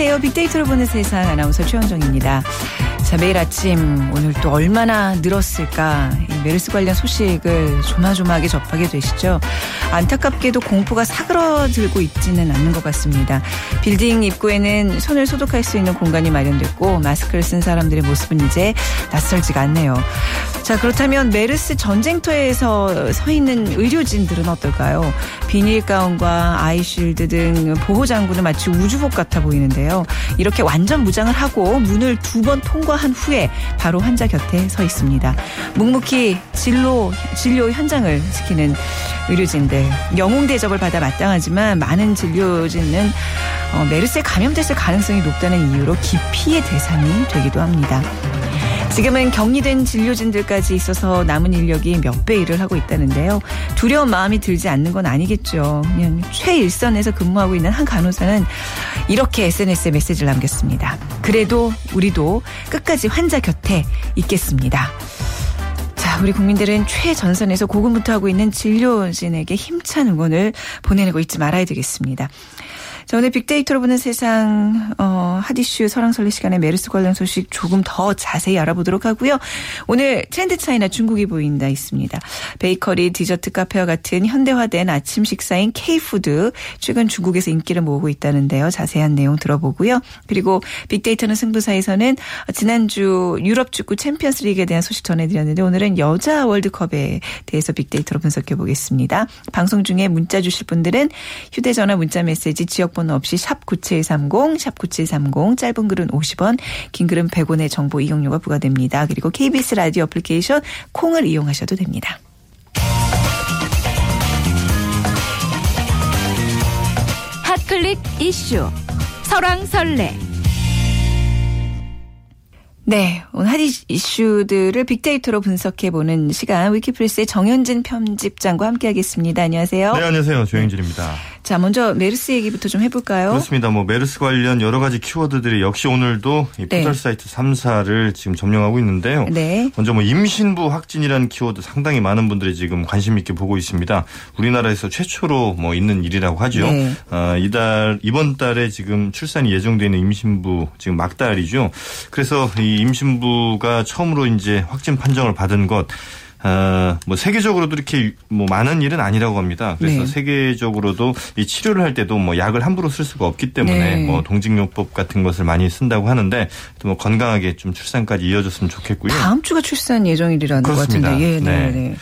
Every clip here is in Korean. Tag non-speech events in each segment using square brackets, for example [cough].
안녕하세요. 빅데이터로 보는 세상 아나운서 최원정입니다. 자, 매일 아침 오늘 또 얼마나 늘었을까 이 메르스 관련 소식을 조마조마하게 접하게 되시죠. 안타깝게도 공포가 사그러들고 있지는 않는 것 같습니다. 빌딩 입구에는 손을 소독할 수 있는 공간이 마련됐고 마스크를 쓴 사람들의 모습은 이제 낯설지가 않네요. 자, 그렇다면 메르스 전쟁터에서 서 있는 의료진들은 어떨까요? 비닐 가운과 아이쉴드 등 보호 장구는 마치 우주복 같아 보이는데요. 이렇게 완전 무장을 하고 문을 두 번 통과한 후에 바로 환자 곁에 서 있습니다. 묵묵히 진로 진료 현장을 지키는 의료진들 영웅 대접을 받아 마땅하지만 많은 진료진은 어, 메르스에 감염됐을 가능성이 높다는 이유로 기피의 대상이 되기도 합니다. 지금은 격리된 진료진들까지 있어서 남은 인력이 몇 배 일을 하고 있다는데요. 두려운 마음이 들지 않는 건 아니겠죠. 그냥 최일선에서 근무하고 있는 한 간호사는 이렇게 SNS에 메시지를 남겼습니다. 그래도 우리도 끝까지 환자 곁에 있겠습니다. 자, 우리 국민들은 최전선에서 고군분투하고 있는 진료진에게 힘찬 응원을 보내고 있지 말아야 되겠습니다. 자, 오늘 빅데이터로 보는 세상, 어, 핫이슈 설왕설래 시간에 메르스 관련 소식 조금 더 자세히 알아보도록 하고요. 오늘 트렌드 차이나 중국이 보인다 있습니다. 베이커리, 디저트 카페와 같은 현대화된 아침 식사인 K푸드, 최근 중국에서 인기를 모으고 있다는데요. 자세한 내용 들어보고요. 그리고 빅데이터는 승부사에서는 지난주 유럽 축구 챔피언스 리그에 대한 소식 전해드렸는데 오늘은 여자 월드컵에 대해서 빅데이터로 분석해 보겠습니다. 방송 중에 문자 주실 분들은 휴대전화 문자 메시지 지역 번호 없이 샵 9730, 샵 9730, 짧은 글은 50원, 긴 글은 100원의 정보 이용료가 부과됩니다. 그리고 KBS 라디오 애플리케이션 콩을 이용하셔도 됩니다. 핫클릭 이슈 설왕설래 네, 오늘 핫 이슈들을 빅데이터로 분석해보는 시간 위키프레스의 정현진 편집장과 함께하겠습니다. 안녕하세요. 네, 안녕하세요. 조영진입니다. 자, 먼저 메르스 얘기부터 좀 해볼까요? 그렇습니다. 뭐 메르스 관련 여러 가지 키워드들이 역시 오늘도 이 포털 네. 사이트 3사를 지금 점령하고 있는데요. 네. 먼저 뭐 임신부 확진이라는 키워드 상당히 많은 분들이 지금 관심 있게 보고 있습니다. 우리나라에서 최초로 뭐 있는 일이라고 하죠. 네. 어, 이달 이번 달에 지금 출산이 예정되어 있는 임신부 지금 막달이죠. 그래서 이 임신부가 처음으로 이제 확진 판정을 받은 것 어, 뭐 세계적으로도 이렇게 뭐 많은 일은 아니라고 합니다. 그래서 네. 세계적으로도 이 치료를 할 때도 뭐 약을 함부로 쓸 수가 없기 때문에 네. 뭐 동직요법 같은 것을 많이 쓴다고 하는데 또 뭐 건강하게 좀 출산까지 이어졌으면 좋겠고요. 다음 주가 출산 예정일이라는 그렇습니다. 것 같은데. 예, 네. 네. 네.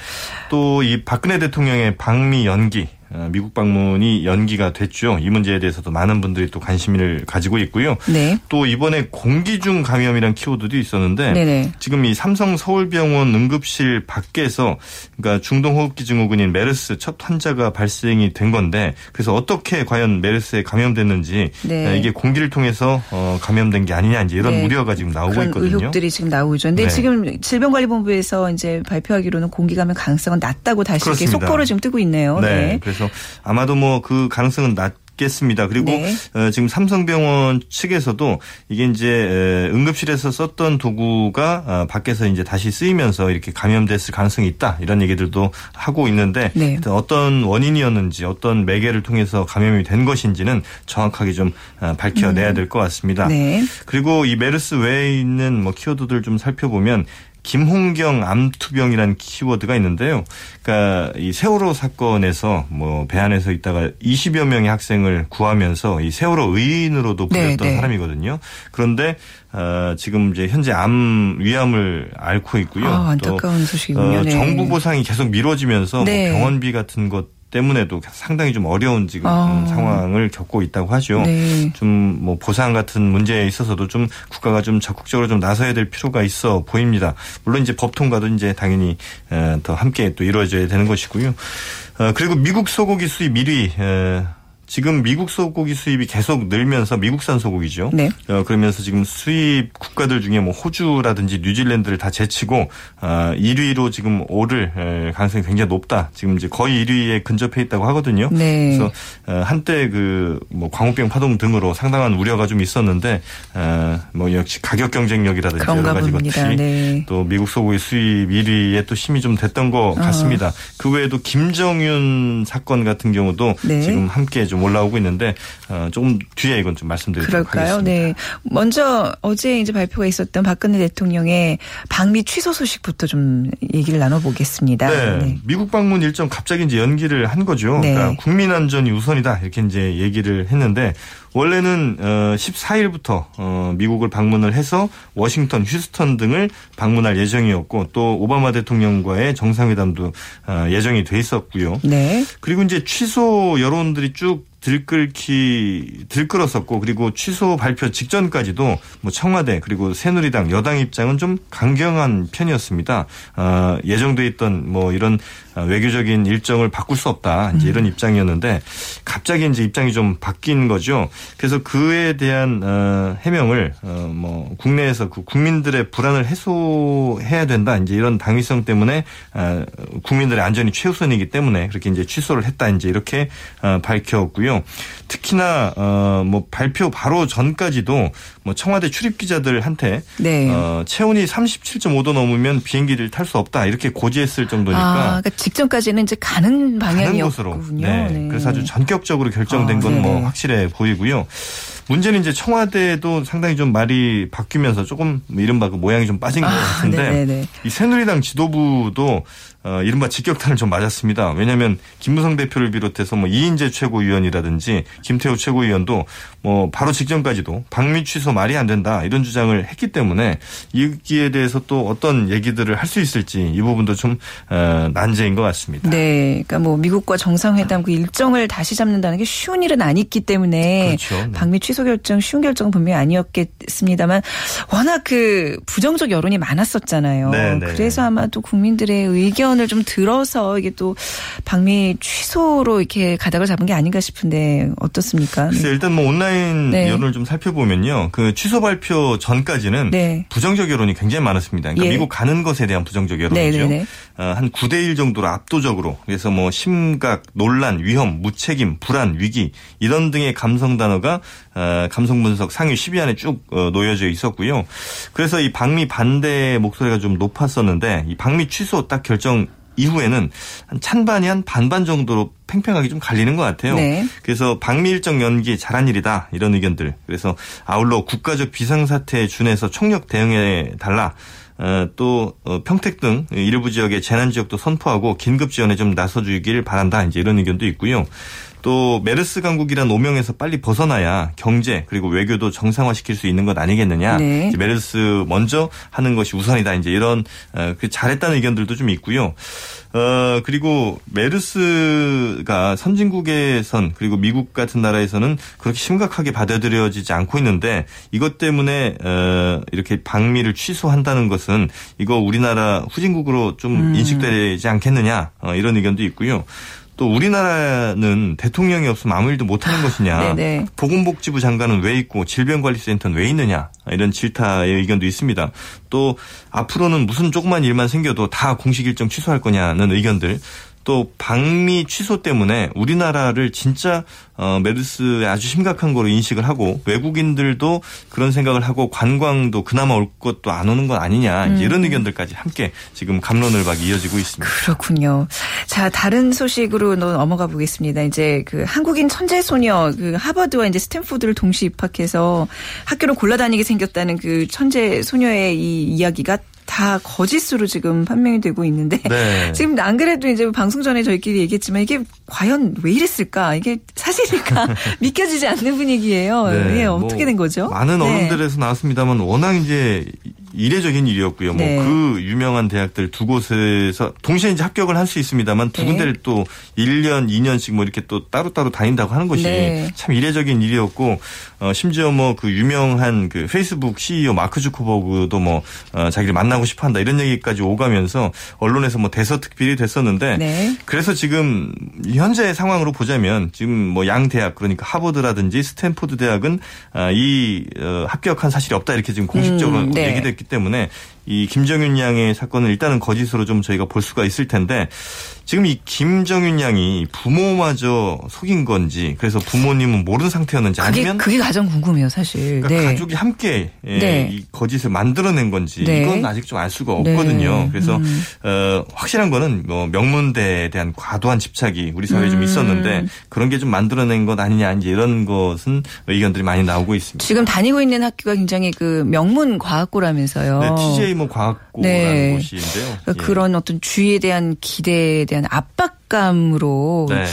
또이 박근혜 대통령의 방미 연기 어, 미국 방문이 연기가 됐죠. 이 문제에 대해서도 많은 분들이 또 관심을 가지고 있고요. 네. 또 이번에 공기 중 감염이란 키워드도 있었는데 네네. 지금 이 삼성 서울병원 응급실 밖에서 그러니까 중동호흡기 증후군인 메르스 첫 환자가 발생이 된 건데 그래서 어떻게 과연 메르스에 감염됐는지 네. 어, 이게 공기를 통해서 어, 감염된 게 아니냐 이제 이런 네. 우려가 지금 나오고 있거든요. 의혹들이 지금 나오고 있죠. 근데 네. 지금 질병관리본부에서 이제 발표하기로는 공기 감염 가능성은 낮다고 다시 이렇게 속보를 지금 뜨고 있네요. 네. 그래서 아마도 뭐 그 가능성은 낮 겠습니다. 그리고 네. 어, 지금 삼성병원 측에서도 이게 이제 응급실에서 썼던 도구가 어, 밖에서 이제 다시 쓰이면서 이렇게 감염됐을 가능성이 있다 이런 얘기들도 하고 있는데 네. 어떤 원인이었는지 어떤 매개를 통해서 감염이 된 것인지는 정확하게 좀 어, 밝혀내야 음. 될것 같습니다. 네. 그리고 이 메르스 외에 있는 뭐 키워드들 좀 살펴보면 김홍경 암투병이라는 키워드가 있는데요. 그러니까 이 세월호 사건에서 뭐 배 안에서 있다가 20여 명의 학생을 구하면서 이 세월호 의인으로도 불렸던 네, 네. 사람이거든요. 그런데 어, 지금 이제 현재 암 위암을 앓고 있고요. 아, 안타까운 소식이군요. 어, 네. 정부 보상이 계속 미뤄지면서 뭐 네. 뭐 병원비 같은 것 때문에도 상당히 좀 어려운 지금 아. 상황을 겪고 있다고 하죠. 네. 좀뭐 보상 같은 문제에 있어서도 좀 국가가 좀 적극적으로 좀 나서야 될 필요가 있어 보입니다. 물론 이제 법 통과도 이제 당연히 더 함께 또 이루어져야 되는 것이고요. 어, 그리고 미국 소고기 수입 1위 지금 미국 소고기 수입이 계속 늘면서 미국산 소고기죠. 네. 어, 그러면서 지금 수입 국가들 중에 뭐 호주라든지 뉴질랜드를 다 제치고 어, 1위로 지금 오를 가능성이 굉장히 높다. 지금 이제 거의 1위에 근접해 있다고 하거든요. 네. 그래서 어, 한때 그 뭐 광우병 파동 등으로 상당한 우려가 좀 있었는데 어, 뭐 역시 가격 경쟁력이라든지 여러 가지 봅니다. 것들이 네. 또 미국 소고기 수입 1위에 또 힘이 좀 됐던 것 어. 같습니다. 그 외에도 김정윤 사건 같은 경우도 네. 지금 함께 좀좀 올라오고 있는데 어, 조금 뒤에 이건 좀 말씀드리도록 그럴까요? 하겠습니다. 네. 먼저 어제 이제 발표가 있었던 박근혜 대통령의 방미 취소 소식부터 좀 얘기를 나눠보겠습니다. 네. 네. 미국 방문 일정 갑자기 이제 연기를 한 거죠. 네. 그러니까 국민 안전이 우선이다 이렇게 이제 얘기를 했는데 원래는 14일부터 어, 미국을 방문을 해서 워싱턴, 휴스턴 등을 방문할 예정이었고 또 오바마 대통령과의 정상회담도 어, 예정이 돼 있었고요. 네. 그리고 이제 취소 여론들이 쭉 들끓기 들끓었었고 그리고 취소 발표 직전까지도 뭐 청와대 그리고 새누리당 여당 입장은 좀 강경한 편이었습니다. 어, 예정돼 있던 뭐 이런 외교적인 일정을 바꿀 수 없다 이제 이런 음. 입장이었는데 갑자기 이제 입장이 좀 바뀐 거죠. 그래서 그에 대한 어, 해명을 어, 뭐 국내에서 그 국민들의 불안을 해소해야 된다 이제 이런 당위성 때문에 어, 국민들의 안전이 최우선이기 때문에 그렇게 이제 취소를 했다 이제 이렇게 어, 밝혔고요. 특히나 어뭐 발표 바로 전까지도 뭐 청와대 출입 기자들한테 네. 어 체온이 37.5도 넘으면 비행기를 탈 수 없다 이렇게 고지했을 정도니까. 아, 그러니까 직전까지는 이제 가는 방향이었군요. 네. 네. 그래서 아주 전격적으로 결정된 아, 건뭐 확실해 보이고요. 문제는 이제 청와대도 상당히 좀 말이 바뀌면서 조금 이른바 그 모양이 좀 빠진 것 아, 같은데 아, 이 새누리당 지도부도 어, 이른바 직격탄을 좀 맞았습니다. 왜냐하면 김무성 대표를 비롯해서 뭐 이인재 최고위원이라든지 김태우 최고위원도 뭐 바로 직전까지도 방미 취소 말이 안 된다 이런 주장을 했기 때문에 이기에 대해서 또 어떤 얘기들을 할 수 있을지 이 부분도 좀 어, 난제인 것 같습니다. 네, 그러니까 뭐 미국과 정상회담 그 일정을 다시 잡는다는 게 쉬운 일은 아니기 때문에 그렇죠. 네. 방미 취소 결정 쉬운 결정은 분명히 아니었겠습니다만 워낙 그 부정적 여론이 많았었잖아요. 네, 네. 그래서 아마도 국민들의 의견 의견을 좀 들어서 이게 또 방미 취소로 이렇게 가닥을 잡은 게 아닌가 싶은데 어떻습니까? 글쎄 일단 뭐 온라인 네. 여론을 좀 살펴보면요. 그 취소 발표 전까지는 네. 부정적 여론이 굉장히 많았습니다. 그러니까 예. 미국 가는 것에 대한 부정적 여론이죠. 네, 네. 어, 한 9대 1 정도로 압도적으로 그래서 뭐 심각, 논란, 위험, 무책임, 불안, 위기 이런 등의 감성 단어가 어, 감성 분석 상위 10위 안에 쭉 어, 놓여져 있었고요. 그래서 이 방미 반대 목소리가 좀 높았었는데 이 방미 취소 딱 결정 이후에는 한 찬반이 한 반반 정도로 팽팽하게 좀 갈리는 것 같아요. 네. 그래서 방미 일정 연기 잘한 일이다 이런 의견들. 그래서 아울러 국가적 비상사태에 준해서 총력 대응해 달라. 어, 또 어, 평택 등 일부 지역의 재난 지역도 선포하고 긴급 지원에 좀 나서주길 바란다. 이제 이런 의견도 있고요. 또 메르스 강국이란 오명에서 빨리 벗어나야 경제 그리고 외교도 정상화시킬 수 있는 것 아니겠느냐. 네. 메르스 먼저 하는 것이 우선이다. 이제 이런 어, 그 잘했다는 의견들도 좀 있고요. 어 그리고 메르스가 선진국에선 그리고 미국 같은 나라에서는 그렇게 심각하게 받아들여지지 않고 있는데 이것 때문에 어 이렇게 방미를 취소한다는 것은 이거 우리나라 후진국으로 좀 음. 인식되지 않겠느냐 어, 이런 의견도 있고요. 또 우리나라는 대통령이 없으면 아무 일도 못하는 것이냐. 네네. 네. 보건복지부 장관은 왜 있고 질병관리센터는 왜 있느냐. 이런 질타의 의견도 있습니다. 또 앞으로는 무슨 조그만 일만 생겨도 다 공식 일정 취소할 거냐는 의견들 또 방미 취소 때문에 우리나라를 진짜 어, 메르스에 아주 심각한 거로 인식을 하고 외국인들도 그런 생각을 하고 관광도 그나마 올 것도 안 오는 건 아니냐 음. 이런 의견들까지 함께 지금 감론을 박이 이어지고 있습니다. 그렇군요. 자 다른 소식으로 넘어가 보겠습니다. 이제 그 한국인 천재 소녀 그 하버드와 이제 스탠포드를 동시 입학해서 학교를 골라다니게 생겼다는 그 천재 소녀의 이 이야기가 다 거짓으로 지금 판명이 되고 있는데 네. [laughs] 지금 안 그래도 이제 방송 전에 저희끼리 얘기했지만 이게 과연 왜 이랬을까 이게 사실일까 [laughs] 믿겨지지 않는 분위기예요. 네. 이게 어떻게 된 거죠? 많은 네. 언론들에서 나왔습니다만 워낙 이제 이례적인 일이었고요. 뭐 네. 뭐그 유명한 대학들 두 곳에서 동시에 이제 합격을 할 수 있습니다만 두 네. 군데를 또 1년, 2년씩 뭐 이렇게 또 따로따로 다닌다고 하는 것이 네. 참 이례적인 일이었고 어 심지어 뭐 그 유명한 그 페이스북 CEO 마크 주커버그도 뭐 어, 자기를 만나고 싶어 한다 이런 얘기까지 오가면서 언론에서 뭐 대서특필이 됐었는데 네. 그래서 지금 현재 상황으로 보자면 지금 뭐 양 대학 그러니까 하버드라든지 스탠포드 대학은 아, 이 어, 합격한 사실이 없다 이렇게 지금 공식적으로 음, 네. 얘기됐기 때문에 이 김정윤 양의 사건은 일단은 거짓으로 좀 저희가 볼 수가 있을 텐데 지금 이 김정윤 양이 부모마저 속인 건지 그래서 부모님은 모르는 상태였는지 그게, 아니면 그게 가장 궁금해요 사실. 그러니까 네. 가족이 함께 예, 네. 이 거짓을 만들어낸 건지 네. 이건 아직 좀 알 수가 네. 없거든요. 그래서 음. 어, 확실한 거는 뭐 명문대에 대한 과도한 집착이 우리 사회에 음. 좀 있었는데 그런 게 좀 만들어낸 것 아니냐 이제 이런 것은 의견들이 많이 나오고 있습니다. 지금 다니고 있는 학교가 굉장히 그 명문 과학고라면서요. 네, TJ 뭐 과학 고라는 곳인데요. 그러니까 예. 그런 어떤 주위에 대한 기대에 대한 대한 압박감으로 네.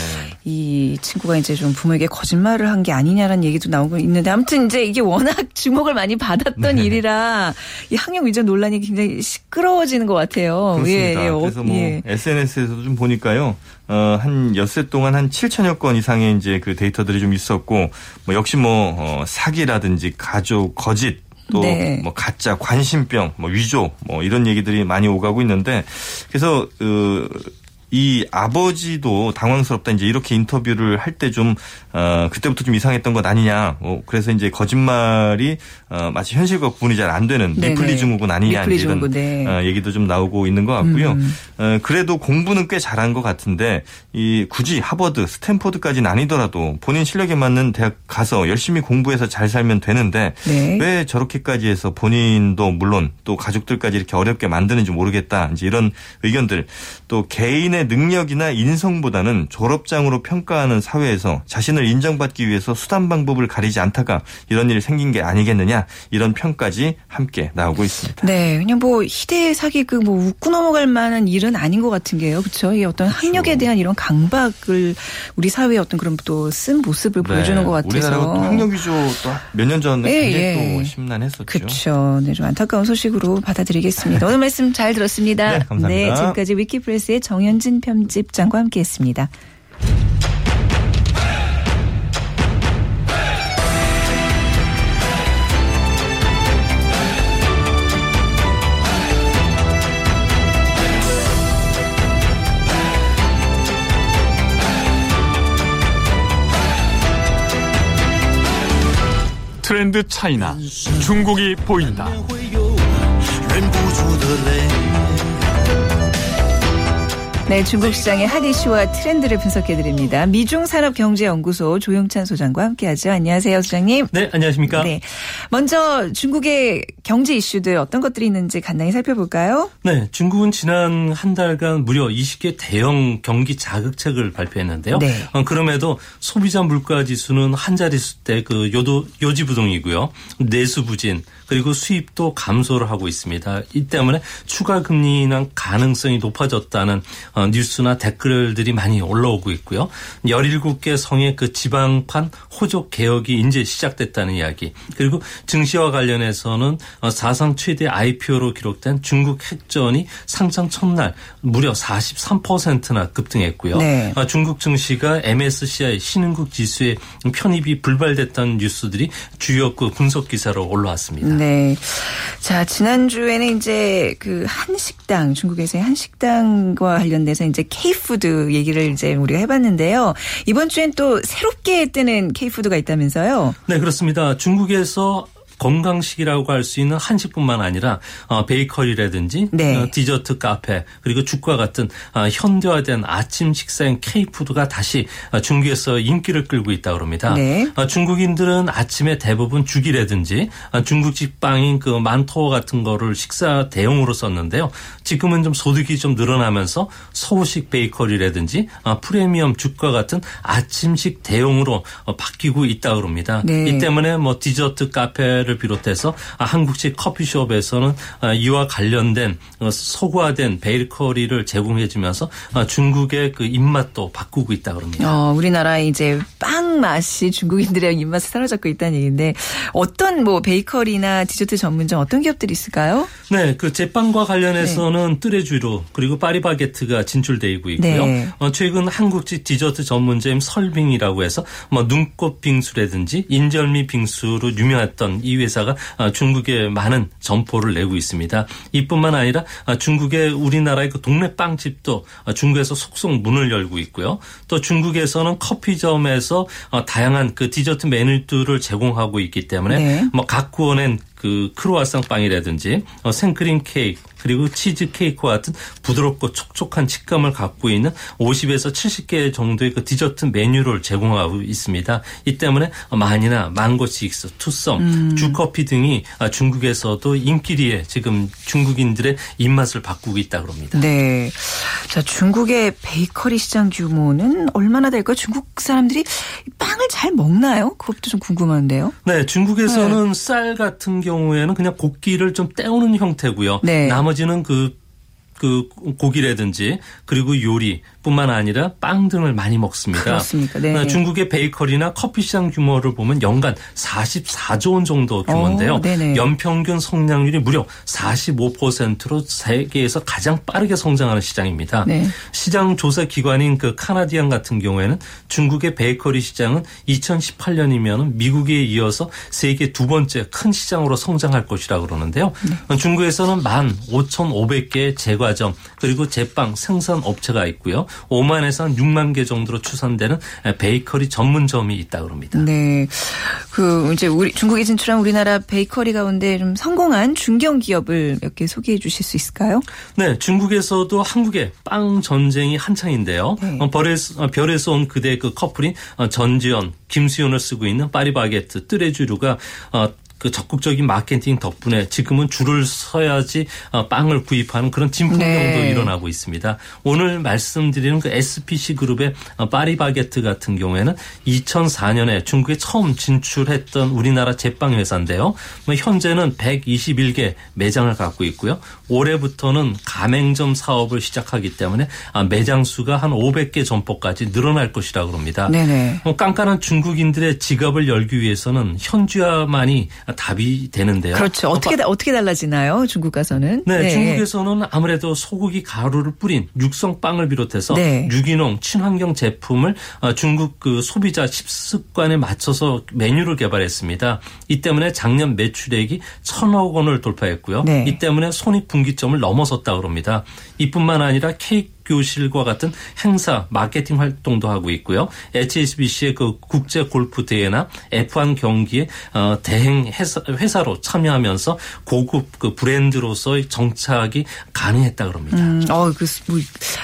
이 친구가 이제 좀 부모에게 거짓말을 한 게 아니냐라는 얘기도 나오고 있는데 아무튼 이제 이게 워낙 주목을 많이 받았던 네. 일이라 이 학력 위조 논란이 굉장히 시끄러워지는 것 같아요. 그렇습니다. 예, 예. 그래서 뭐 예. SNS에서도 좀 보니까요. 어, 한 엿새 동안 한 7천여 건 이상의 이제 그 데이터들이 좀 있었고 뭐 역시 뭐 어, 사기라든지 가족 거짓 또뭐 네. 뭐 가짜 관심병, 뭐 위조, 뭐 이런 얘기들이 많이 오가고 있는데 그래서 그 이 아버지도 당황스럽다 이제 이렇게 인터뷰를 할 때 좀 어, 그때부터 좀 이상했던 것 아니냐. 어, 그래서 이제 거짓말이 어, 마치 현실과 구분이 잘 안 되는 리플리 증후군 아니냐 리플리 이런 네. 어, 얘기도 좀 나오고 있는 것 같고요. 음. 어, 그래도 공부는 꽤 잘한 것 같은데 이 굳이 하버드, 스탠포드까지는 아니더라도 본인 실력에 맞는 대학 가서 열심히 공부해서 잘 살면 되는데 네. 왜 저렇게까지 해서 본인도 물론 또 가족들까지 이렇게 어렵게 만드는지 모르겠다. 이제 이런 의견들 또 개인의 능력이나 인성보다는 졸업장으로 평가하는 사회에서 자신을 인정받기 위해서 수단 방법을 가리지 않다가 이런 일이 생긴 게 아니겠느냐 이런 평까지 함께 나오고 있습니다. 네, 그냥 뭐 희대 사기 그뭐 웃고 넘어갈 만한 일은 아닌 것 같은 게요, 그렇죠? 이 어떤 그렇죠. 학력에 대한 이런 강박을 우리 사회의 어떤 그런 또 쓴 모습을 네, 보여주는 것 같아서 우리나라가 학력 위조 또 몇 년 전에 네, 굉장히 예. 또 심란했었죠. 그렇죠. 네, 좀 안타까운 소식으로 받아들이겠습니다. 오늘 말씀 잘 들었습니다. [laughs] 네, 감사합니다. 네, 지금까지 위키프레스의 정현진 편집장과 함께했습니다. 트렌드 차이나 중국이 보인다. 네, 중국 시장의 핫 이슈와 트렌드를 분석해 드립니다. 미중 산업 경제 연구소 조용찬 소장과 함께하죠. 안녕하세요, 소장님. 네, 안녕하십니까? 네. 먼저 중국의 경제 이슈들 어떤 것들이 있는지 간단히 살펴볼까요? 네, 중국은 지난 한 달간 무려 20개 대형 경기 자극책을 발표했는데요. 네. 어, 그럼에도 소비자 물가 지수는 한 자릿수 때 그 요도 요지부동이고요. 내수 부진 그리고 수입도 감소를 하고 있습니다. 이 때문에 추가 금리 인하 가능성이 높아졌다는 어, 뉴스나 댓글들이 많이 올라오고 있고요. 17개 성의 그 지방판 호족 개혁이 이제 시작됐다는 이야기. 그리고 증시와 관련해서는 어, 사상 최대 IPO로 기록된 중국 핵전이 상장 첫날 무려 43%나 급등했고요. 네. 어, 중국 증시가 MSCI 신흥국 지수에 편입이 불발됐다는 뉴스들이 주요 그 분석 기사로 올라왔습니다. 네. 자, 지난주에는 이제 그 한식당, 중국에서의 한식당과 관련돼서 이제 K푸드 얘기를 이제 우리가 해봤는데요. 이번 주엔 또 새롭게 뜨는 K푸드가 있다면서요? 네, 그렇습니다. 중국에서 건강식이라고 할 수 있는 한식뿐만 아니라 어, 베이커리라든지 네. 어, 디저트 카페 그리고 죽과 같은 어, 현대화된 아침 식사인 K푸드가 다시 중국에서 인기를 끌고 있다 그럽니다. 네. 중국인들은 아침에 대부분 죽이라든지 중국집 빵인 그 만토 같은 거를 식사 대용으로 썼는데요. 지금은 좀 소득이 좀 늘어나면서 서구식 베이커리라든지 프리미엄 죽과 같은 아침식 대용으로 바뀌고 있다 그럽니다. 네. 이 때문에 뭐 디저트 카페 카페를 비롯해서 아, 한국식 커피숍에서는 아, 이와 관련된 어, 소구화된 베이커리를 제공해주면서 아, 중국의 그 입맛도 바꾸고 있다 그럽니다. 어, 우리나라 이제 빵 맛이 중국인들의 입맛에 사로잡고 있다는 얘기인데 어떤 뭐 베이커리나 디저트 전문점 어떤 기업들이 있을까요? 네, 그 제빵과 관련해서는 네. 뚜레주로 그리고 파리바게트가 진출되고 있고요. 네. 어, 최근 한국식 디저트 전문점 설빙이라고 해서 뭐 눈꽃 빙수라든지 인절미 빙수로 유명했던 이 회사가 아, 중국에 많은 점포를 내고 있습니다. 이뿐만 아니라 아, 중국의 우리나라의 그 동네 빵집도 아, 중국에서 속속 문을 열고 있고요. 또 중국에서는 커피점에서 다양한 그 디저트 메뉴들을 제공하고 있기 때문에 네. 뭐 갖고 오낸 그 크로아상 빵이라든지 어, 생크림 케이크 그리고 치즈 케이크와 같은 부드럽고 촉촉한 식감을 갖고 있는 50에서 70개 정도의 그 디저트 메뉴를 제공하고 있습니다. 이 때문에 마니나 망고 식스, 투썸, 음. 주커피 등이 중국에서도 인기리에 지금 중국인들의 입맛을 바꾸고 있다 그럽니다. 네. 자, 중국의 베이커리 시장 규모는 얼마나 될까요? 중국 사람들이 빵을 잘 먹나요? 그것도 좀 궁금한데요. 네, 중국에서는 네. 쌀 같은 경우 에는 그냥 곡기를 좀 떼우는 형태고요. 네. 나머지는 그 그 고기라든지 그리고 요리뿐만 아니라 빵 등을 많이 먹습니다. 그렇습니까? 네. 어, 중국의 베이커리나 커피 시장 규모를 보면 연간 44조 원 정도 규모인데요. 오, 연평균 성장률이 무려 45%로 세계에서 가장 빠르게 성장하는 시장입니다. 네. 시장 조사 기관인 그 카나디안 같은 경우에는 중국의 베이커리 시장은 2018년이면 미국에 이어서 세계 두 번째 큰 시장으로 성장할 것이라 그러는데요. 네. 중국에서는 15,500개 제과 제과점 그리고 제빵 생산 업체가 있고요. 5만에서 한 6만 개 정도로 추산되는 베이커리 전문점이 있다 그럽니다. 네. 그 이제 우리 중국에 진출한 우리나라 베이커리 가운데 좀 성공한 중견 기업을 몇 개 소개해 주실 수 있을까요? 네, 중국에서도 한국의 빵 전쟁이 한창인데요. 네. 어, 별에서, 어, 별에서 온 그대 그 커플인 어, 전지현, 김수현을 쓰고 있는 파리바게트, 뜨레쥬르가 그 적극적인 마케팅 덕분에 지금은 줄을 서야지 어, 빵을 구입하는 그런 진풍경도 네. 일어나고 있습니다. 오늘 말씀드리는 그 SPC 그룹의 어, 파리바게트 같은 경우에는 2004년에 중국에 처음 진출했던 우리나라 제빵 회사인데요. 뭐 현재는 121개 매장을 갖고 있고요. 올해부터는 가맹점 사업을 시작하기 때문에 아, 매장 수가 한 500개 점포까지 늘어날 것이라고 합니다. 네네. 뭐 깐깐한 중국인들의 지갑을 열기 위해서는 현지화만이 답이 되는데요. 그렇죠. 어떻게 어, 떻게 달라지나요? 중국 가서는? 네, 네, 중국에서는 아무래도 소고기 가루를 뿌린 육성 빵을 비롯해서 네. 유기농 친환경 제품을 어, 중국 그 소비자 식습관에 맞춰서 메뉴를 개발했습니다. 이 때문에 작년 매출액이 천억 원을 돌파했고요. 네. 이 때문에 손익 분기점을 넘어섰다 그럽니다. 이뿐만 아니라 케이크 교실과 같은 행사, 마케팅 활동도 하고 있고요. HSBC의 그 국제 골프 대회나 F1 경기에 어, 대행 회사, 로 참여하면서 고급 그 브랜드로서의 정착이 가능했다 그럽니다. 음, 어, 그 뭐,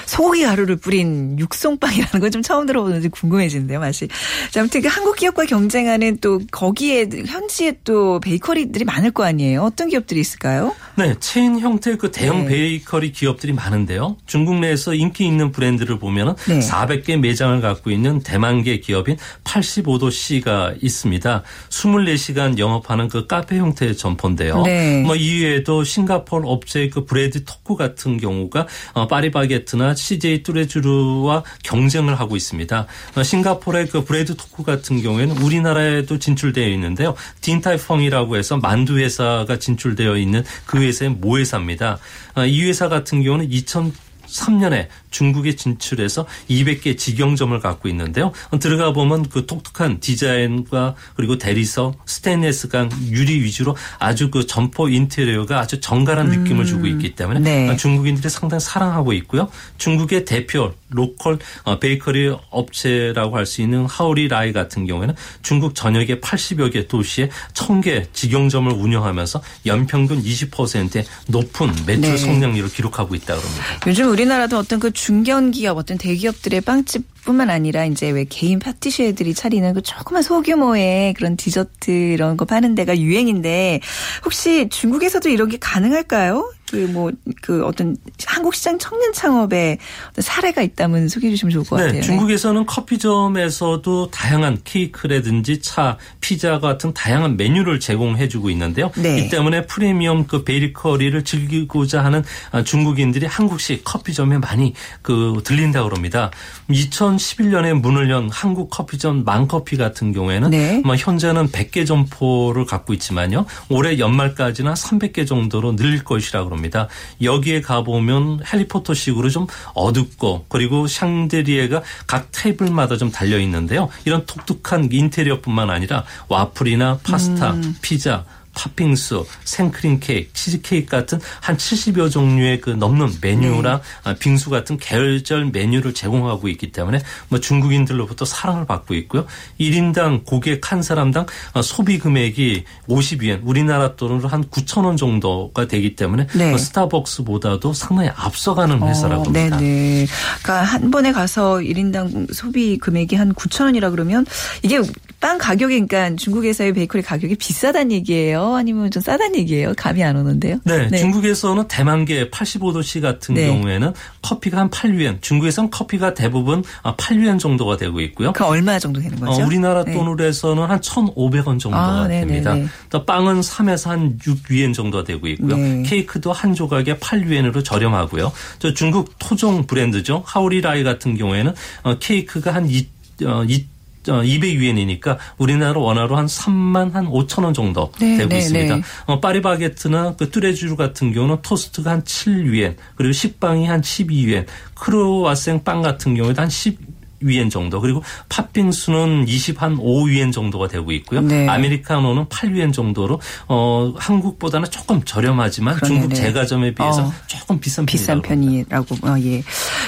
소고기 가루를 뿌린 육송빵이라는 건 좀 처음 들어보는데 궁금해지는데요, 맛이. 자, 아무튼 그 한국 기업과 경쟁하는 또 거기에 현지에 또 베이커리들이 많을 거 아니에요. 어떤 기업들이 있을까요? 네, 체인 형태의 그 대형 네. 베이커리 기업들이 많은데요. 중국 내에서 세계에서 인기 있는 브랜드를 보면은 네. 400개 매장을 갖고 있는 대만계 기업인 85도 C가 있습니다. 24시간 영업하는 그 카페 형태의 점포인데요. 네. 뭐 이외에도 싱가포르 업체의 그 브레드 토크 같은 경우가 어, 파리바게트나 CJ 뚜레쥬르와 경쟁을 하고 있습니다. 어, 싱가포르의 그 브레드 토크 같은 경우에는 우리나라에도 진출되어 있는데요. 딘타이펑이라고 해서 만두 회사가 진출되어 있는 그 회사의 모회사입니다. 어, 이 회사 같은 경우는 2000 3년에 중국에 진출해서 200개 직영점을 갖고 있는데요. 들어가 보면 그 독특한 디자인과 그리고 대리석, 스테인레스강 유리 위주로 아주 그 점포 인테리어가 아주 정갈한 느낌을 주고 음. 있기 때문에 네. 중국인들이 상당히 사랑하고 있고요. 중국의 대표 로컬 어, 베이커리 업체라고 할 수 있는 하오리 라이 같은 경우에는 중국 전역의 80여 개 도시에 1000개 직영점을 운영하면서 연평균 20%의 높은 매출 네. 성장률을 기록하고 있다고 합니다. 요즘 우리나라도 어떤 그 중견 기업 어떤 대기업들의 빵집 뿐만 아니라 이제 왜 개인 파티쉐들이 차리는 그 조그만 소규모의 그런 디저트 이런 거 파는 데가 유행인데 혹시 중국에서도 이런 게 가능할까요? 그 뭐그 그 어떤 한국 시장 청년 창업의 사례가 있다면 소개해 주시면 좋을 것 네, 같아요. 중국에서는 커피점에서도 다양한 케이크라든지 차, 피자 같은 다양한 메뉴를 제공해 주고 있는데요. 네. 이 때문에 프리미엄 그 베이커리를 즐기고자 하는 중국인들이 한국식 커피점에 많이 그 들린다고 그럽니다. 2011년에 문을 연 한국 커피점 망커피 같은 경우에는 네. 뭐 현재는 100개 점포를 갖고 있지만요. 올해 연말까지는 300개 정도로 늘 것이라고 합니다. 겁니다. 여기에 가보면 헬리포터식으로 좀 어둡고 그리고 샹드리에가 각 테이블마다 좀 달려 있는데요. 이런 독특한 인테리어뿐만 아니라 와플이나 파스타, 음. 피자 팥빙수, 생크림 케이크, 치즈 케이크 같은 한 70여 종류의 그 넘는 메뉴랑 네. 빙수 같은 계절 메뉴를 제공하고 있기 때문에 뭐 중국인들로부터 사랑을 받고 있고요. 1인당 고객 한 사람당 소비 금액이 50위엔 우리나라 돈으로 한 9천 원 정도가 되기 때문에 네. 뭐 스타벅스보다도 상당히 앞서가는 회사라고 어, 봅니다. 네네. 그러니까 한 번에 가서 1인당 소비 금액이 한 9천 원이라 그러면 이게 빵 가격이 그러니까 중국에서의 베이커리 가격이 비싸단 얘기예요? 아니면 좀 싸단 얘기예요? 감이 안 오는데요. 네, 네. 중국에서는 대만계 85도씨 같은 네. 경우에는 커피가 한 8유엔, 중국에서는 커피가 대부분 8유엔 정도가 되고 있고요. 그 얼마 정도 되는 거죠? 어, 우리나라 네. 돈으로 해서는 한 1,500원 정도가 아, 됩니다. 또 빵은 3에서 한 6유엔 정도가 되고 있고요. 네. 케이크도 한 조각에 8유엔으로 저렴하고요. 저 중국 토종 브랜드죠. 하오리라이 같은 경우에는 어, 케이크가 한 2, 어, 2 200유엔이니까 우리나라 원화로 한 3만 한 5천 원 정도 네, 되고 네, 있습니다. 네. 어, 파리바게트나 그 뚜레쥬르 같은 경우는 토스트가 한 7유엔 그리고 식빵이 한 12유엔 크로와생 빵 같은 경우에도 한 10, 위엔 정도 그리고 팥빙수는 20한 5위엔 정도가 되고 있고요. 네. 아메리카노는 8 위엔 정도로 어 한국보다는 조금 저렴하지만 그러네네. 중국 제과점에 비해서 어. 조금 비싼 비싼 편이라고 어, 예.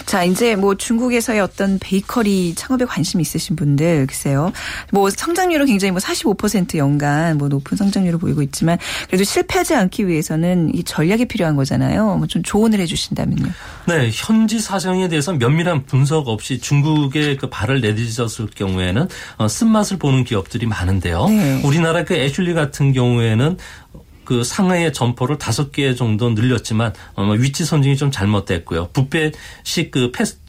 자 이제 뭐 중국에서의 어떤 베이커리 창업에 관심 있으신 분들 글쎄요. 뭐 성장률은 굉장히 뭐 45% 연간 뭐 높은 성장률을 보이고 있지만 그래도 실패하지 않기 위해서는 이 전략이 필요한 거잖아요. 뭐 좀 조언을 해주신다면요. 네 현지 사정에 대해서 면밀한 분석 없이 중국의 기업에 그 발을 내딛었을 경우에는 어, 쓴맛을 보는 기업들이 많은데요. 네. 우리나라 그 애슐리 같은 경우에는 그 상하이의 점포를 다섯 개 정도 늘렸지만 어, 위치 선정이 좀 잘못됐고요. 부페식 그 패스 어,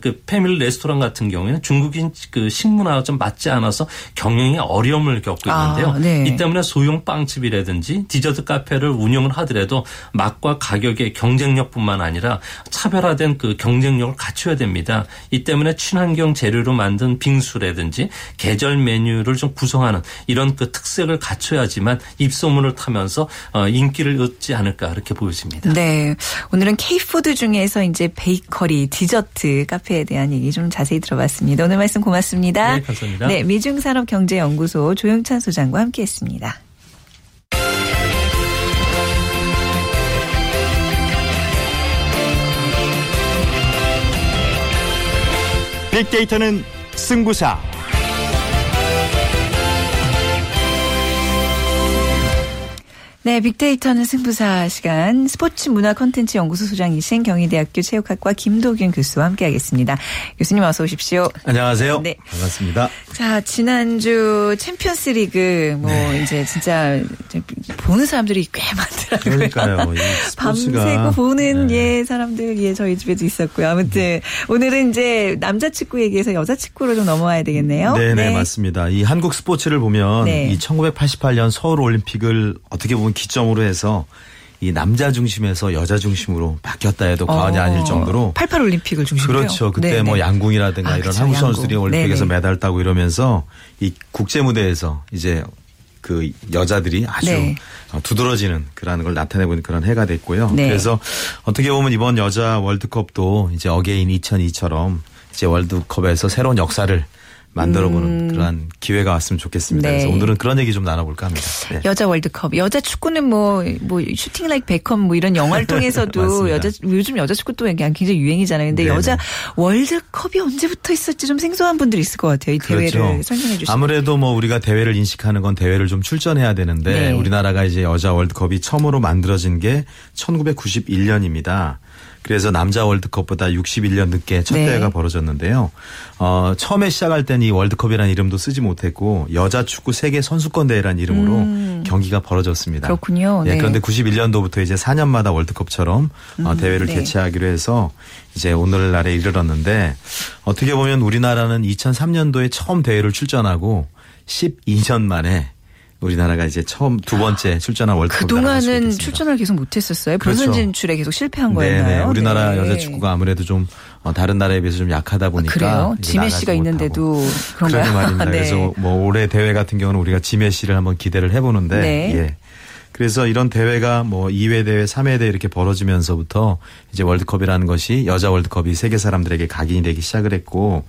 그 패밀리 레스토랑 같은 경우에는 중국인 그 식문화가 좀 맞지 않아서 경영에 어려움을 겪고 아, 있는데요. 아, 네. 이 때문에 소형 빵집이라든지 디저트 카페를 운영을 하더라도 맛과 가격의 경쟁력뿐만 아니라 차별화된 그 경쟁력을 갖춰야 됩니다. 이 때문에 친환경 재료로 만든 빙수라든지 계절 메뉴를 좀 구성하는 이런 그 특색을 갖춰야지만 입소문을 타면서 어, 인기를 얻지 않을까 그렇게 보여집니다. 네. 오늘은 K푸드 중에서 이제 베이커리, 디저트 카페에 대한 얘기 좀 자세히 들어봤습니다. 오늘 말씀 고맙습니다. 네, 감사합니다. 네, 미중산업경제연구소 조영찬 소장과 함께했습니다. 빅데이터는 승부사. 네, 빅데이터는 승부사 시간 스포츠 문화 콘텐츠 연구소 소장이신 경희대학교 체육학과 김도균 교수와 함께하겠습니다. 교수님 어서 오십시오. 안녕하세요. 네, 반갑습니다. 자, 지난주 챔피언스 리그 뭐 네. 이제 진짜 보는 사람들이 꽤 많더라고요. 그러니까요. [laughs] 밤새고 보는 네. 예 사람들 예 저희 집에도 있었고요. 아무튼 오늘은 이제 남자 축구 얘기해서 여자 축구로 좀 넘어와야 되겠네요. 네네 네, 맞습니다. 이 한국 스포츠를 보면 네. 이 1988년 서울 올림픽을 어떻게 보면 기점으로 해서 이 남자 중심에서 여자 중심으로 바뀌었다 해도 과언이 어, 아닐 정도로 88 올림픽을 중심으로 그렇죠. 그때 네네. 뭐 네. 양궁이라든가 아, 이런 그렇죠. 한국 선수들이 양궁. 올림픽에서 네네. 메달 따고 이러면서 이 국제 무대에서 이제 그 여자들이 아주 네. 두드러지는 그런 걸 나타내고 있는 그런 해가 됐고요. 네. 그래서 어떻게 보면 이번 여자 월드컵도 이제 Again 2002처럼 이제 월드컵에서 새로운 역사를 만들어보는 음. 그러한 기회가 왔으면 좋겠습니다. 네. 그래서 오늘은 그런 얘기 좀 나눠볼까 합니다. 네. 여자 월드컵, 여자 축구는 뭐, 뭐, Shooting Like Beckham 뭐 이런 영화를 [laughs] 통해서도 여자, 요즘 여자 축구도 굉장히 유행이잖아요. 근데 네네. 여자 월드컵이 언제부터 있었지 좀 생소한 분들이 있을 것 같아요. 이 대회를 그렇죠. 설명해 주시면. 아무래도 뭐 우리가 대회를 인식하는 건 대회를 좀 출전해야 되는데 네. 우리나라가 이제 여자 월드컵이 처음으로 만들어진 게 1991년입니다. 그래서 남자 월드컵보다 61년 늦게 첫 네. 대회가 벌어졌는데요. 어, 처음에 시작할 때는 이 월드컵이라는 이름도 쓰지 못했고 여자 축구 세계 선수권 대회라는 이름으로 음. 경기가 벌어졌습니다. 그렇군요. 네. 네. 그런데 91년도부터 이제 4년마다 월드컵처럼 어, 음. 대회를 네. 개최하기로 해서 이제 오늘날에 이르렀는데 어떻게 보면 우리나라는 2003년도에 처음 대회를 출전하고 12년 만에 우리나라가 이제 처음 두 번째 출전한 월드컵 그동안은 출전을 계속 못했었어요. 본선 그렇죠. 진출에 계속 실패한. 네네. 우리나라 네. 여자 축구가 아무래도 좀 어, 다른 나라에 비해서 좀 약하다 보니까 아, 그래요? 지메 씨가 있는데도 그런가요? 말입니다. [laughs] 네. 그래서 뭐 올해 대회 같은 경우는 우리가 지메 씨를 한번 기대를 해보는데 네. 예. 그래서 이런 대회가 뭐 2회 대회, 3회 대회 이렇게 벌어지면서부터 이제 월드컵이라는 것이 여자 월드컵이 세계 사람들에게 각인이 되기 시작을 했고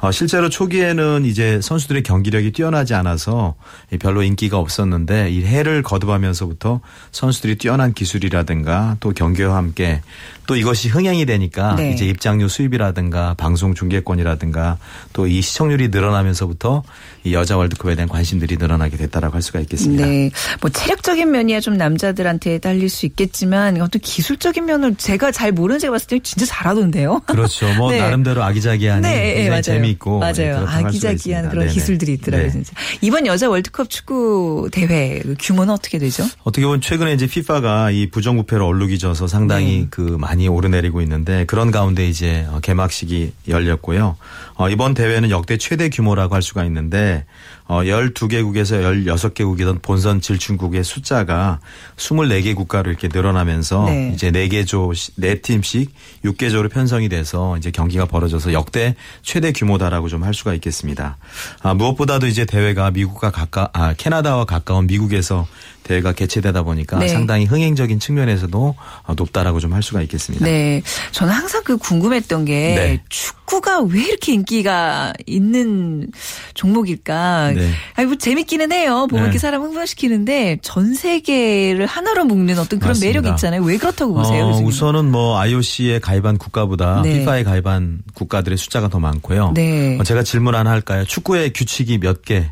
어, 실제로 초기에는 이제 선수들의 경기력이 뛰어나지 않아서 별로 인기가 없었는데 이 해를 거듭하면서부터 선수들이 뛰어난 기술이라든가 또 경기와 함께 또 이것이 흥행이 되니까 네. 이제 입장료 수입이라든가 방송 중계권이라든가 또 이 시청률이 늘어나면서부터 이 여자 월드컵에 대한 관심들이 늘어나게 됐다라고 할 수가 있겠습니다. 네. 뭐 체력적인 면이야 좀 남자들한테 딸릴 수 있겠지만 어떤 기술적인 면을 제가 잘 모르는 제가 봤을 때 진짜 잘하던데요. 그렇죠. 뭐 [laughs] 네. 나름대로 아기자기한 네, 네, 재미있고 맞아요. 네, 아기자기한 그런 네네. 기술들이 있더라고요. 네. 진짜. 이번 여자 월드컵 축구 대회 그 규모는 어떻게 되죠? 어떻게 보면 최근에 이제 피파가 이 부정부패를 얼룩이 져서 상당히 네. 그 많이 오르내리고 있는데 그런 가운데 이제 개막식이 열렸고요. 어, 이번 대회는 역대 최대 규모라고 할 수가 있는데 어, 12개국에서 16개국이던 본선 질출국의 숫자가 24개 국가로 이렇게 늘어나면서 네. 이제 4개 조, 4팀씩 6개 조로 편성이 돼서 이제 경기가 벌어져서 역대 최대 규모다라고 좀 할 수가 있겠습니다. 아, 무엇보다도 이제 대회가 미국과 가까, 아, 캐나다와 가까운 미국에서 대회가 개최되다 보니까 네. 상당히 흥행적인 측면에서도 높다라고 좀 할 수가 있겠습니다. 네. 저는 항상 그 궁금했던 게 네. 축구가 왜 이렇게 인기가 있는 종목일까? 네. 아니 뭐 재밌기는 해요. 보면 네. 이렇게 사람 흥분시키는데 전 세계를 하나로 묶는 어떤 그런 맞습니다. 매력이 있잖아요. 왜 그렇다고 보세요? 어, 우선은 뭐 IOC에 가입한 국가보다 네. 피파에 가입한 국가들의 숫자가 더 많고요. 네. 어, 제가 질문 하나 할까요? 축구의 규칙이 몇 개?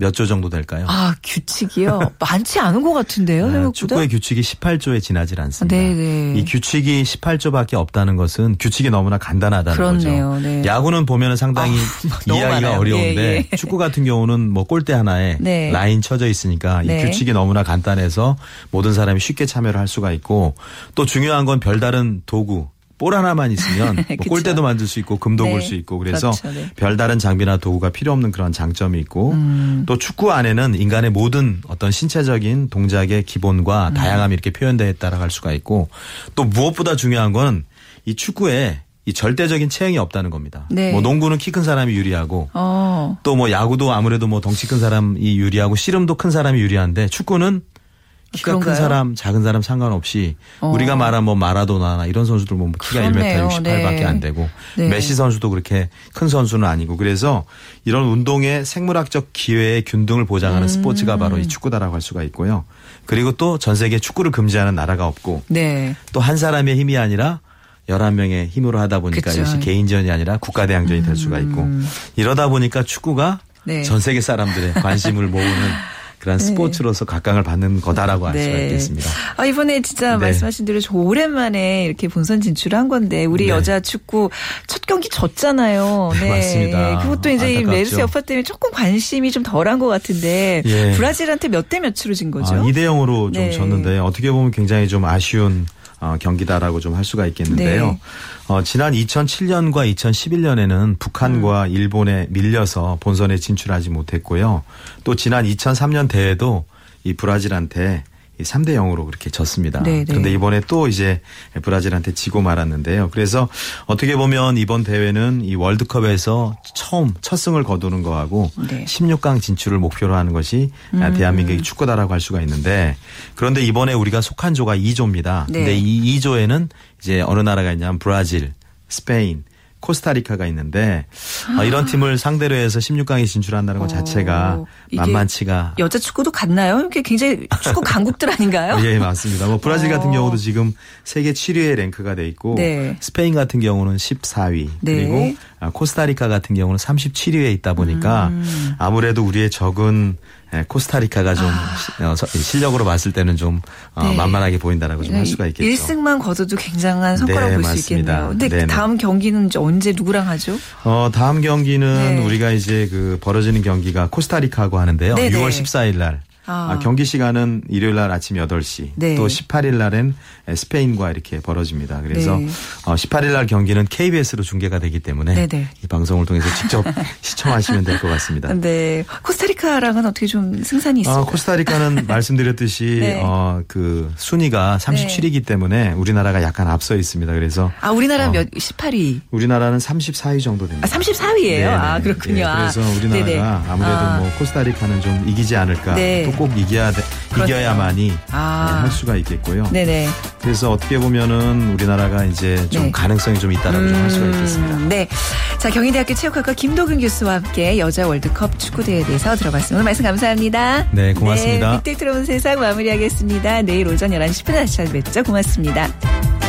몇 조 정도 될까요? 아, 규칙이요? 많지 않은 것 같은데요, 아, 생각보다? 축구의 규칙이 18조에 지나질 않습니다. 네네. 네. 이 규칙이 18조밖에 없다는 것은 규칙이 너무나 간단하다는 그렇네요. 거죠. 네. 야구는 보면 상당히 아, [laughs] 이해하기가 어려운데 예, 예. 축구 같은 경우는 뭐 골대 하나에 네. 라인 쳐져 있으니까 이 네. 규칙이 너무나 간단해서 모든 사람이 쉽게 참여를 할 수가 있고 또 중요한 건 별다른 도구 볼 하나만 있으면 [laughs] 뭐 골대도 만들 수 있고 금도 네. 볼수 있고 그래서 그렇죠. 네. 별다른 장비나 도구가 필요 없는 그런 장점이 있고 음. 또 축구 안에는 인간의 모든 어떤 신체적인 동작의 기본과 음. 다양함이 이렇게 표현되어 있다라고 할 수가 있고 또 무엇보다 중요한 건 이 축구에 이 절대적인 체형이 없다는 겁니다. 네. 뭐 농구는 키 큰 사람이 유리하고 어. 또뭐 야구도 아무래도 뭐 덩치 큰 사람이 유리하고 씨름도 큰 사람이 유리한데 축구는 키가 그런가요? 큰 사람, 작은 사람 상관없이 어. 우리가 말한 뭐 마라도나나 이런 선수들 보면 키가 그렇네요. 1m 68밖에 네. 안 되고 네. 메시 선수도 그렇게 큰 선수는 아니고 그래서 이런 운동의 생물학적 기회의 균등을 보장하는 음. 스포츠가 바로 이 축구다라고 할 수가 있고요. 그리고 또 전 세계 축구를 금지하는 나라가 없고 네. 또한 사람의 힘이 아니라 11명의 힘으로 하다 보니까 그쵸. 역시 개인전이 아니라 국가대항전이 될 수가 있고 음. 이러다 보니까 축구가 네. 전 세계 사람들의 관심을 모으는 [laughs] 그런 네. 스포츠로서 각광을 받는 거다라고 할 네. 수가 있겠습니다. 아, 이번에 진짜 네. 말씀하신 대로 저 오랜만에 이렇게 본선 진출한 건데 우리 네. 여자 축구 첫 경기 졌잖아요. [laughs] 네, 맞습니다. 그것도 이제 안타깝죠. 메르스 여파 때문에 조금 관심이 좀 덜한 것 같은데 예. 브라질한테 몇 대 몇으로 진 거죠? 아, 2대 0으로 좀 졌는데 어떻게 보면 굉장히 좀 아쉬운 어, 경기다라고 좀 할 수가 있겠는데요. 네. 어, 지난 2007년과 2011년에는 북한과 음. 일본에 밀려서 본선에 진출하지 못했고요. 또 지난 2003년 대회도 이 브라질한테 3대 0으로 그렇게 졌습니다. 네네. 그런데 이번에 또 이제 브라질한테 지고 말았는데요. 그래서 어떻게 보면 이번 대회는 이 월드컵에서 처음 첫 승을 거두는 거하고 네. 16강 진출을 목표로 하는 것이 음. 대한민국의 축구다라고 할 수가 있는데 그런데 이번에 우리가 속한 조가 2조입니다. 네. 근데 이 2조에는 이제 어느 나라가 있냐면 브라질, 스페인, 코스타리카가 있는데 아. 이런 팀을 상대로 해서 16강에 진출한다는 것 자체가 어, 만만치가 여자 축구도 같나요? 이게 굉장히 축구 강국들 아닌가요? [laughs] 예, 맞습니다. 뭐 브라질 어. 같은 경우도 지금 세계 7위에 랭크가 돼 있고 네. 스페인 같은 경우는 14위 네. 그리고 아, 코스타리카 같은 경우는 37위에 있다 보니까 음. 아무래도 우리의 적은 예, 코스타리카가 좀 아. 어, 실력으로 봤을 때는 좀 어, 네. 만만하게 보인다라고 좀 할 수가 있겠죠. 1승만 거둬도 굉장한 성과라고 네, 볼수 있겠네요. 근데 네네. 다음 경기는 이제 언제 누구랑 하죠? 어, 다음 경기는 네. 우리가 이제 그 벌어지는 경기가 코스타리카하고 하는데요. 네네. 6월 14일 날 아. 아. 경기 시간은 일요일 날 아침 8시. 네. 또 18일 날엔 스페인과 이렇게 벌어집니다. 그래서 네. 어, 18일 날 경기는 KBS로 중계가 되기 때문에 네네. 이 방송을 통해서 직접 [laughs] 시청하시면 될 것 같습니다. 네. 코스타리카랑은 어떻게 좀 승산이 있어요? 어, 코스타리카는 [laughs] 말씀드렸듯이 네. 어, 그 순위가 37위이기 때문에 우리나라가 약간 앞서 있습니다. 그래서 아, 우리나라 어, 몇 18위. 우리나라는 34위 정도 됩니다. 아, 34위예요? 아, 그렇군요. 네, 그래서 우리나라가 네네. 아무래도 아. 뭐 코스타리카는 좀 이기지 않을까. 네. 꼭 이겨야 돼, 이겨야만이 아. 네, 할 수가 있겠고요. 네네. 그래서 어떻게 보면은 우리나라가 이제 좀 네. 가능성이 좀 있다라고 음, 할 수가 음, 있겠습니다. 네. 자 경희대학교 체육학과 김도근 교수와 함께 여자 월드컵 축구대회에 대해서 들어봤습니다. 오늘 말씀 감사합니다. 네, 고맙습니다. 네, 빅데이 들어온 세상 마무리하겠습니다. 내일 오전 11시 10분에 다시 찾아뵙죠. 고맙습니다.